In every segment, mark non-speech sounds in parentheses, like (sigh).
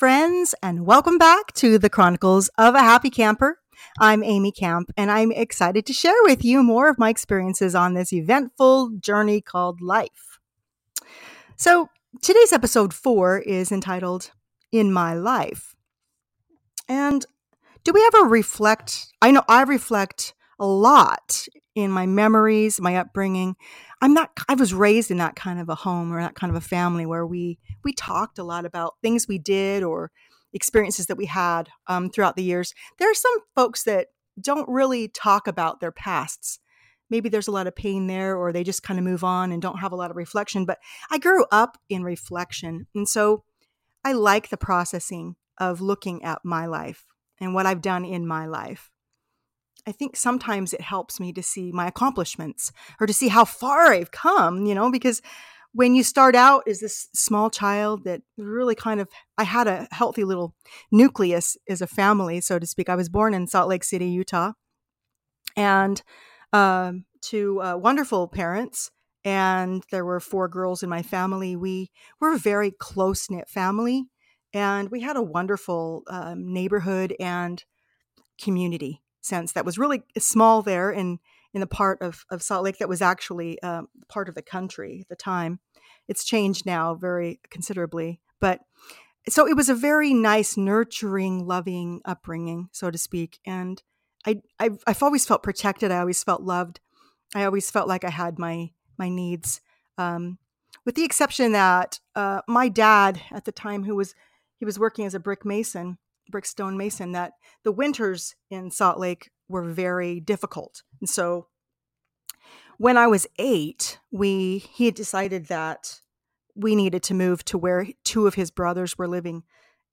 Friends, and welcome back to the Chronicles of a Happy Camper. I'm Amy Camp, and I'm excited to share with you more of my experiences on this eventful journey called life. So, today's episode four is entitled In My Life. And do we ever reflect? I know I reflect a lot in my memories, my upbringing. I'm not I was raised in that kind of a home or that kind of a family where we we talked a lot about things we did or experiences that we had um, throughout the years. There are some folks that don't really talk about their pasts. Maybe there's a lot of pain there, or they just kind of move on and don't have a lot of reflection. But I grew up in reflection. And so I like the processing of looking at my life and what I've done in my life. I think sometimes it helps me to see my accomplishments or to see how far I've come, you know, because when you start out as this small child that really kind of I had a healthy little nucleus as a family, so to speak. I was born in Salt Lake City, Utah, and um, to uh, wonderful parents. And there were four girls in my family. We were a very close knit family, and we had a wonderful um, neighborhood and community sense that was really small there in in the part of, of Salt Lake that was actually um, part of the country at the time. It's changed now very considerably, but so it was a very nice, nurturing, loving upbringing, so to speak. And I, I've, I've always felt protected. I always felt loved. I always felt like I had my my needs, um, with the exception that uh, my dad at the time, who was he was working as a brick mason, brickstone mason, that the winters in Salt Lake were very difficult. And so when I was eight, we he had decided that we needed to move to where two of his brothers were living,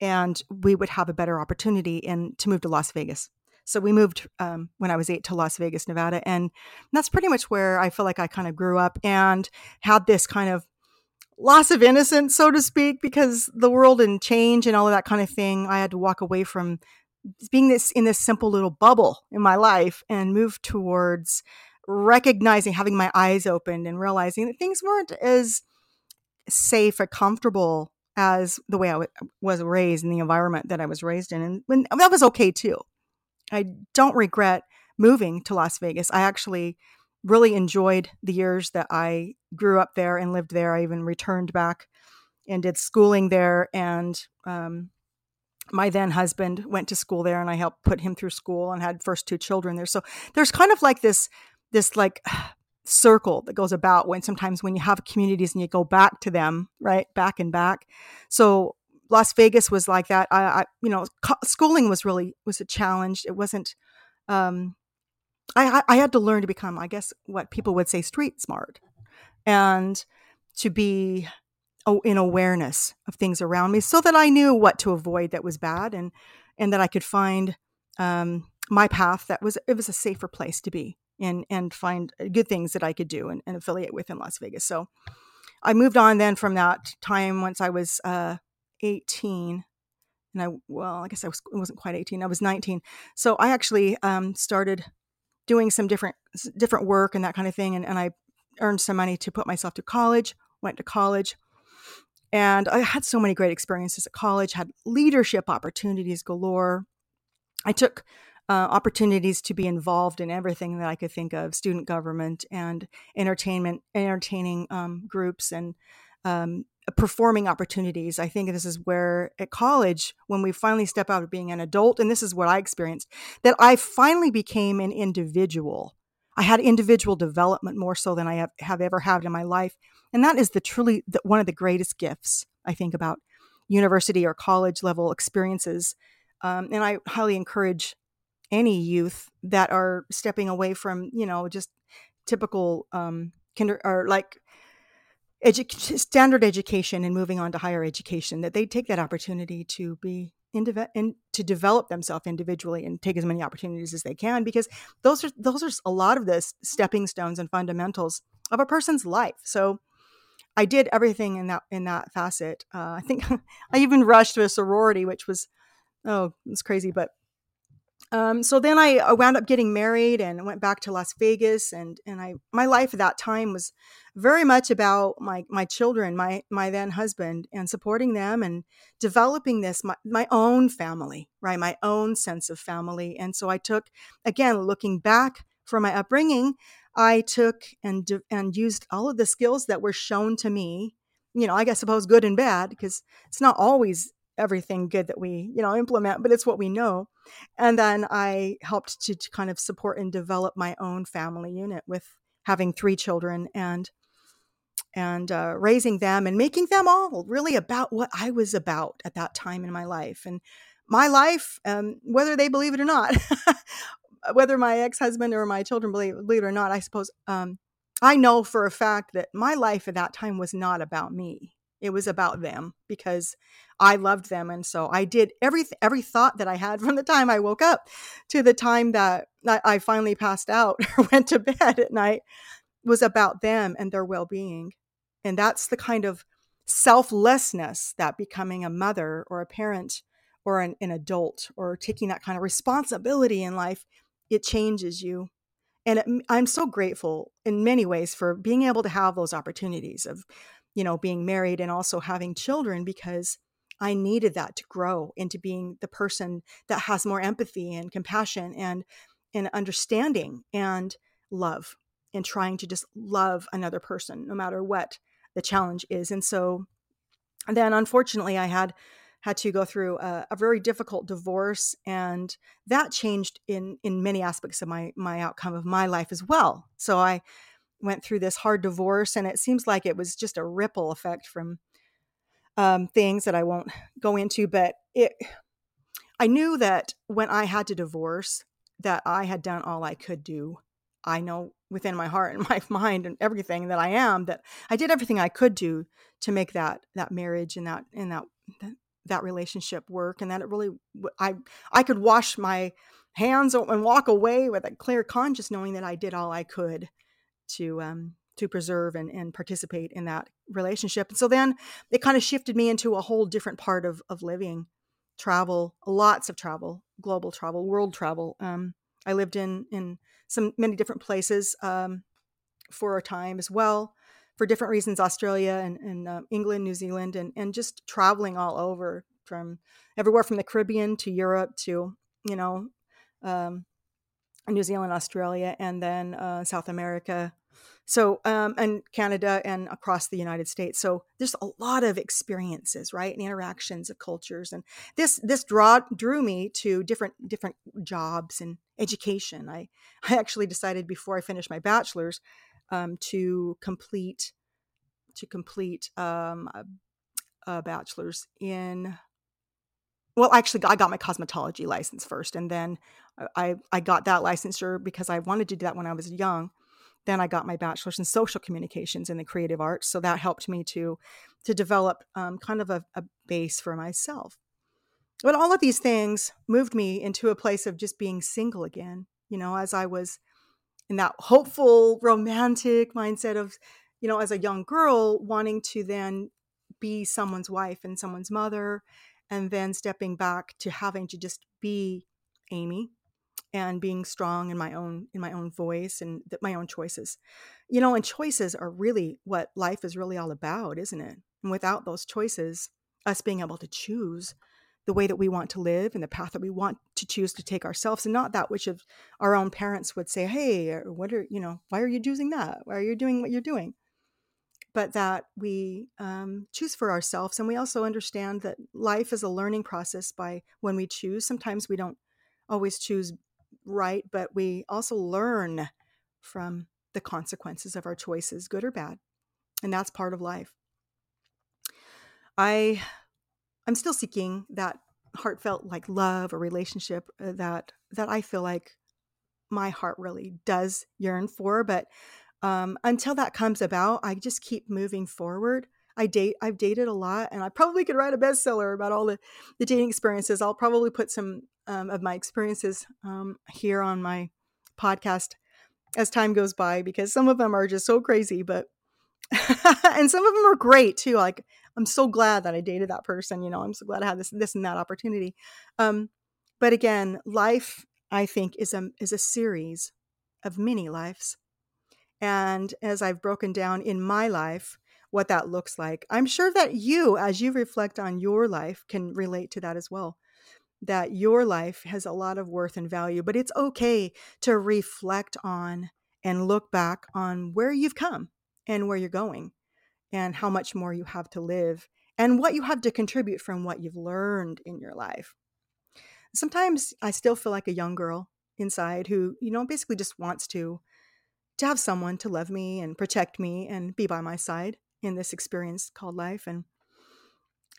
and we would have a better opportunity in to move to Las Vegas. So we moved um, when I was eight to Las Vegas, Nevada, and that's pretty much where I feel like I kind of grew up and had this kind of loss of innocence, so to speak, because the world and change and all of that kind of thing. I had to walk away from being this in this simple little bubble in my life and move towards recognizing, having my eyes opened and realizing that things weren't as safe or comfortable as the way I w- was raised in the environment that I was raised in. And when, that was okay too. I don't regret moving to Las Vegas. I actually really enjoyed the years that I grew up there and lived there. I even returned back and did schooling there. And um, my then husband went to school there, and I helped put him through school and had first two children there. So there's kind of like this this like (sighs) circle that goes about when sometimes when you have communities and you go back to them right back and back so las vegas was like that i, I you know co- schooling was really was a challenge it wasn't um I, I had to learn to become i guess what people would say street smart and to be in awareness of things around me so that i knew what to avoid that was bad and and that i could find um, my path that was it was a safer place to be and and find uh, good things that I could do and, and affiliate with in Las Vegas. So I moved on then from that time once I was uh, 18 and I well I guess I was wasn't quite 18 I was 19 so I actually um, started doing some different different work and that kind of thing and, and I earned some money to put myself to college went to college and I had so many great experiences at college had leadership opportunities galore I took uh, opportunities to be involved in everything that I could think of student government and entertainment, entertaining um, groups and um, performing opportunities. I think this is where at college, when we finally step out of being an adult, and this is what I experienced, that I finally became an individual. I had individual development more so than I have, have ever had in my life. And that is the truly the, one of the greatest gifts I think about university or college level experiences. Um, and I highly encourage any youth that are stepping away from you know just typical um kinder or like edu- standard education and moving on to higher education that they take that opportunity to be and to develop themselves individually and take as many opportunities as they can because those are those are a lot of the stepping stones and fundamentals of a person's life. So i did everything in that in that facet. Uh, i think (laughs) i even rushed to a sorority which was oh it's crazy but um, so then I, wound up getting married and went back to Las Vegas and and I my life at that time was very much about my my children, my my then husband, and supporting them and developing this my, my own family, right, my own sense of family. And so I took again looking back for my upbringing, I took and and used all of the skills that were shown to me. You know, I guess suppose good and bad because it's not always everything good that we you know implement but it's what we know. And then i helped to, to, kind of support and develop my own family unit with having three children and and uh, raising them and making them all really about what i was about at that time in my life. And my life um, whether they believe it or not (laughs) whether my ex-husband or my children believe, believe it or not i suppose um, i know for a fact that my life at that time was not about me it was about them because I loved them. And so I did every, every thought that I had (laughs) from the time I woke up to the time that I finally passed out (laughs) or went to bed at night was about them and their well being. And that's the kind of selflessness that becoming a mother or a parent or an, an adult or taking that kind of responsibility in life, it changes you and it, i'm so grateful in many ways for being able to have those opportunities of you know, being married and also having children because I needed that to grow into being the person that has more empathy and compassion and and understanding and love and trying to just love another person no matter what the challenge is. And so then unfortunately I had had to go through a, a, very difficult divorce and that changed in in many aspects of my my outcome of my life as well. So I went through this hard divorce, and it seems like it was just a ripple effect from um, things that I won't go into. But it, I knew that when I had to divorce, that I had done all I could do. I know within my heart and (laughs) my mind and everything that I am that I did everything I could do to make that that marriage and that and that that relationship work and that it really I I could wash my hands and walk away with a clear conscience knowing that I did all I could to um, to preserve and, and participate in that relationship. And so then it kind of shifted me into a whole different part of of living, travel, lots of travel, global travel, world travel. Um, I lived in in some many different places um, for a time as well, for different reasons. Australia and, and uh, England, New Zealand, and and just traveling all over from everywhere from the Caribbean to Europe to you know um, New Zealand, Australia, and then uh, South America. So, um, and Canada and across the United States. So there's a lot of experiences, right, and interactions of cultures, and this this draw drew me to different different jobs and education. I I actually decided before I finished my bachelor's um, to complete to complete um, a, a bachelor's in well actually i got my cosmetology license first and then i i got that licensure because i wanted to do that when i was young. Then i got my bachelor's in social communications in the creative arts so that helped me to to develop um, kind of a, a base for myself. But all of these things moved me into a place of just being single again you know as i was in that hopeful romantic mindset of you know as a young girl wanting to then be someone's wife and someone's mother and then stepping back to having to just be Amy and being strong in my own in my own voice and th- my own choices. You know and choices are really what life is really all about isn't it? And without those choices us being able to choose the way that we want to live and the path that we want to choose to take ourselves and not that which of our own parents would say hey uh, what are you know why are you choosing that? Why are you doing what you're doing but that we um, choose for ourselves. And we also understand that life is a learning process by when we choose. Sometimes we don't always choose right, but we also learn from the consequences of our choices, good or bad. And that's part of life. I I'm still seeking that heartfelt like love or relationship uh, that that I feel like my heart really does yearn for, but um, until that comes about, I just keep moving forward. I date. I've dated a lot, and I probably could write a bestseller about all the the dating experiences. I'll probably put some um, of my experiences um, here on my podcast as time goes by because some of them are just so crazy, but (laughs) and some of them are great too. Like I'm so glad that I dated that person. You know, I'm so glad I had this this and that opportunity. Um, but again, life I think, is a, is a series of mini lives. And as I've broken down in my life what that looks like, I'm sure that you, as you reflect on your life, can relate to that as well. That your life has a lot of worth and value, but it's okay to reflect on and look back on where you've come and where you're going and how much more you have to live and what you have to contribute from what you've learned in your life. Sometimes I still feel like a young girl inside who, you know, basically just wants to to have someone to love me and protect me and be by my side in this experience called life and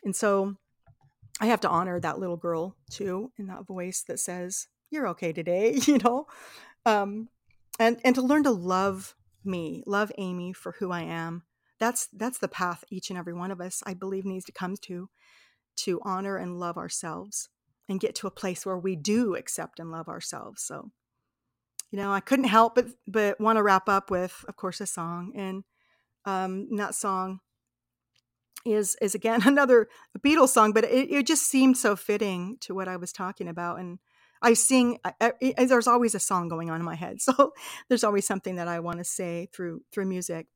and so I have to honor that little girl too in that voice that says, "You're okay today," (laughs) you know. Um and and to learn to love me, love Amy for who I am. That's that's the path each and every one of us I believe needs to come to to honor and love ourselves and get to a place where we do accept and love ourselves. So, you know, I couldn't help but but want to wrap up with, of course, a song, and um, that song is is again (laughs) another Beatles song, but it, it just seemed so fitting to what I was talking about, and I sing. I, I, there's always a song going on in my head, (laughs) so there's always something that I want to say through through music.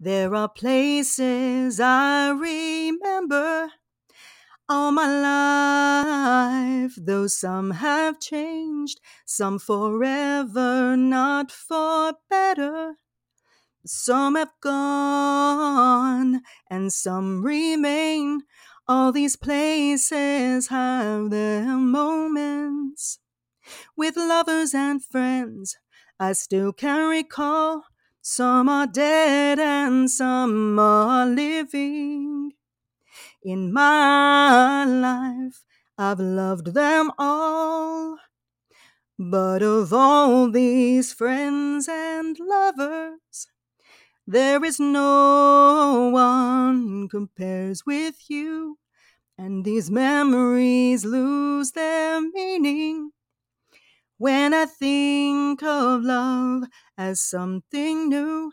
There are places I remember all my life, though some have changed, some forever, not for better. Some have gone and some remain. All these places have their moments. With lovers and friends, I still can recall. Some are dead and some are living. In my life, I've loved them all. But of all these friends and lovers, there is no one compares with you, and these memories lose their meaning. When I think of love as something new,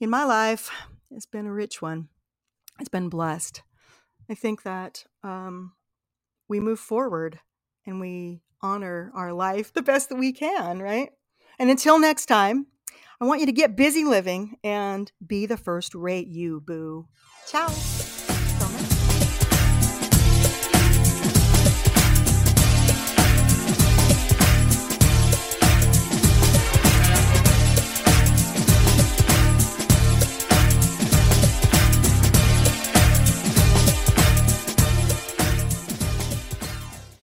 in my life, it's been a rich one. It's been blessed. I think that um, we move forward and we honor our life the best that we can, right? And until next time, I want you to get busy living and be the first rate you, boo. Ciao.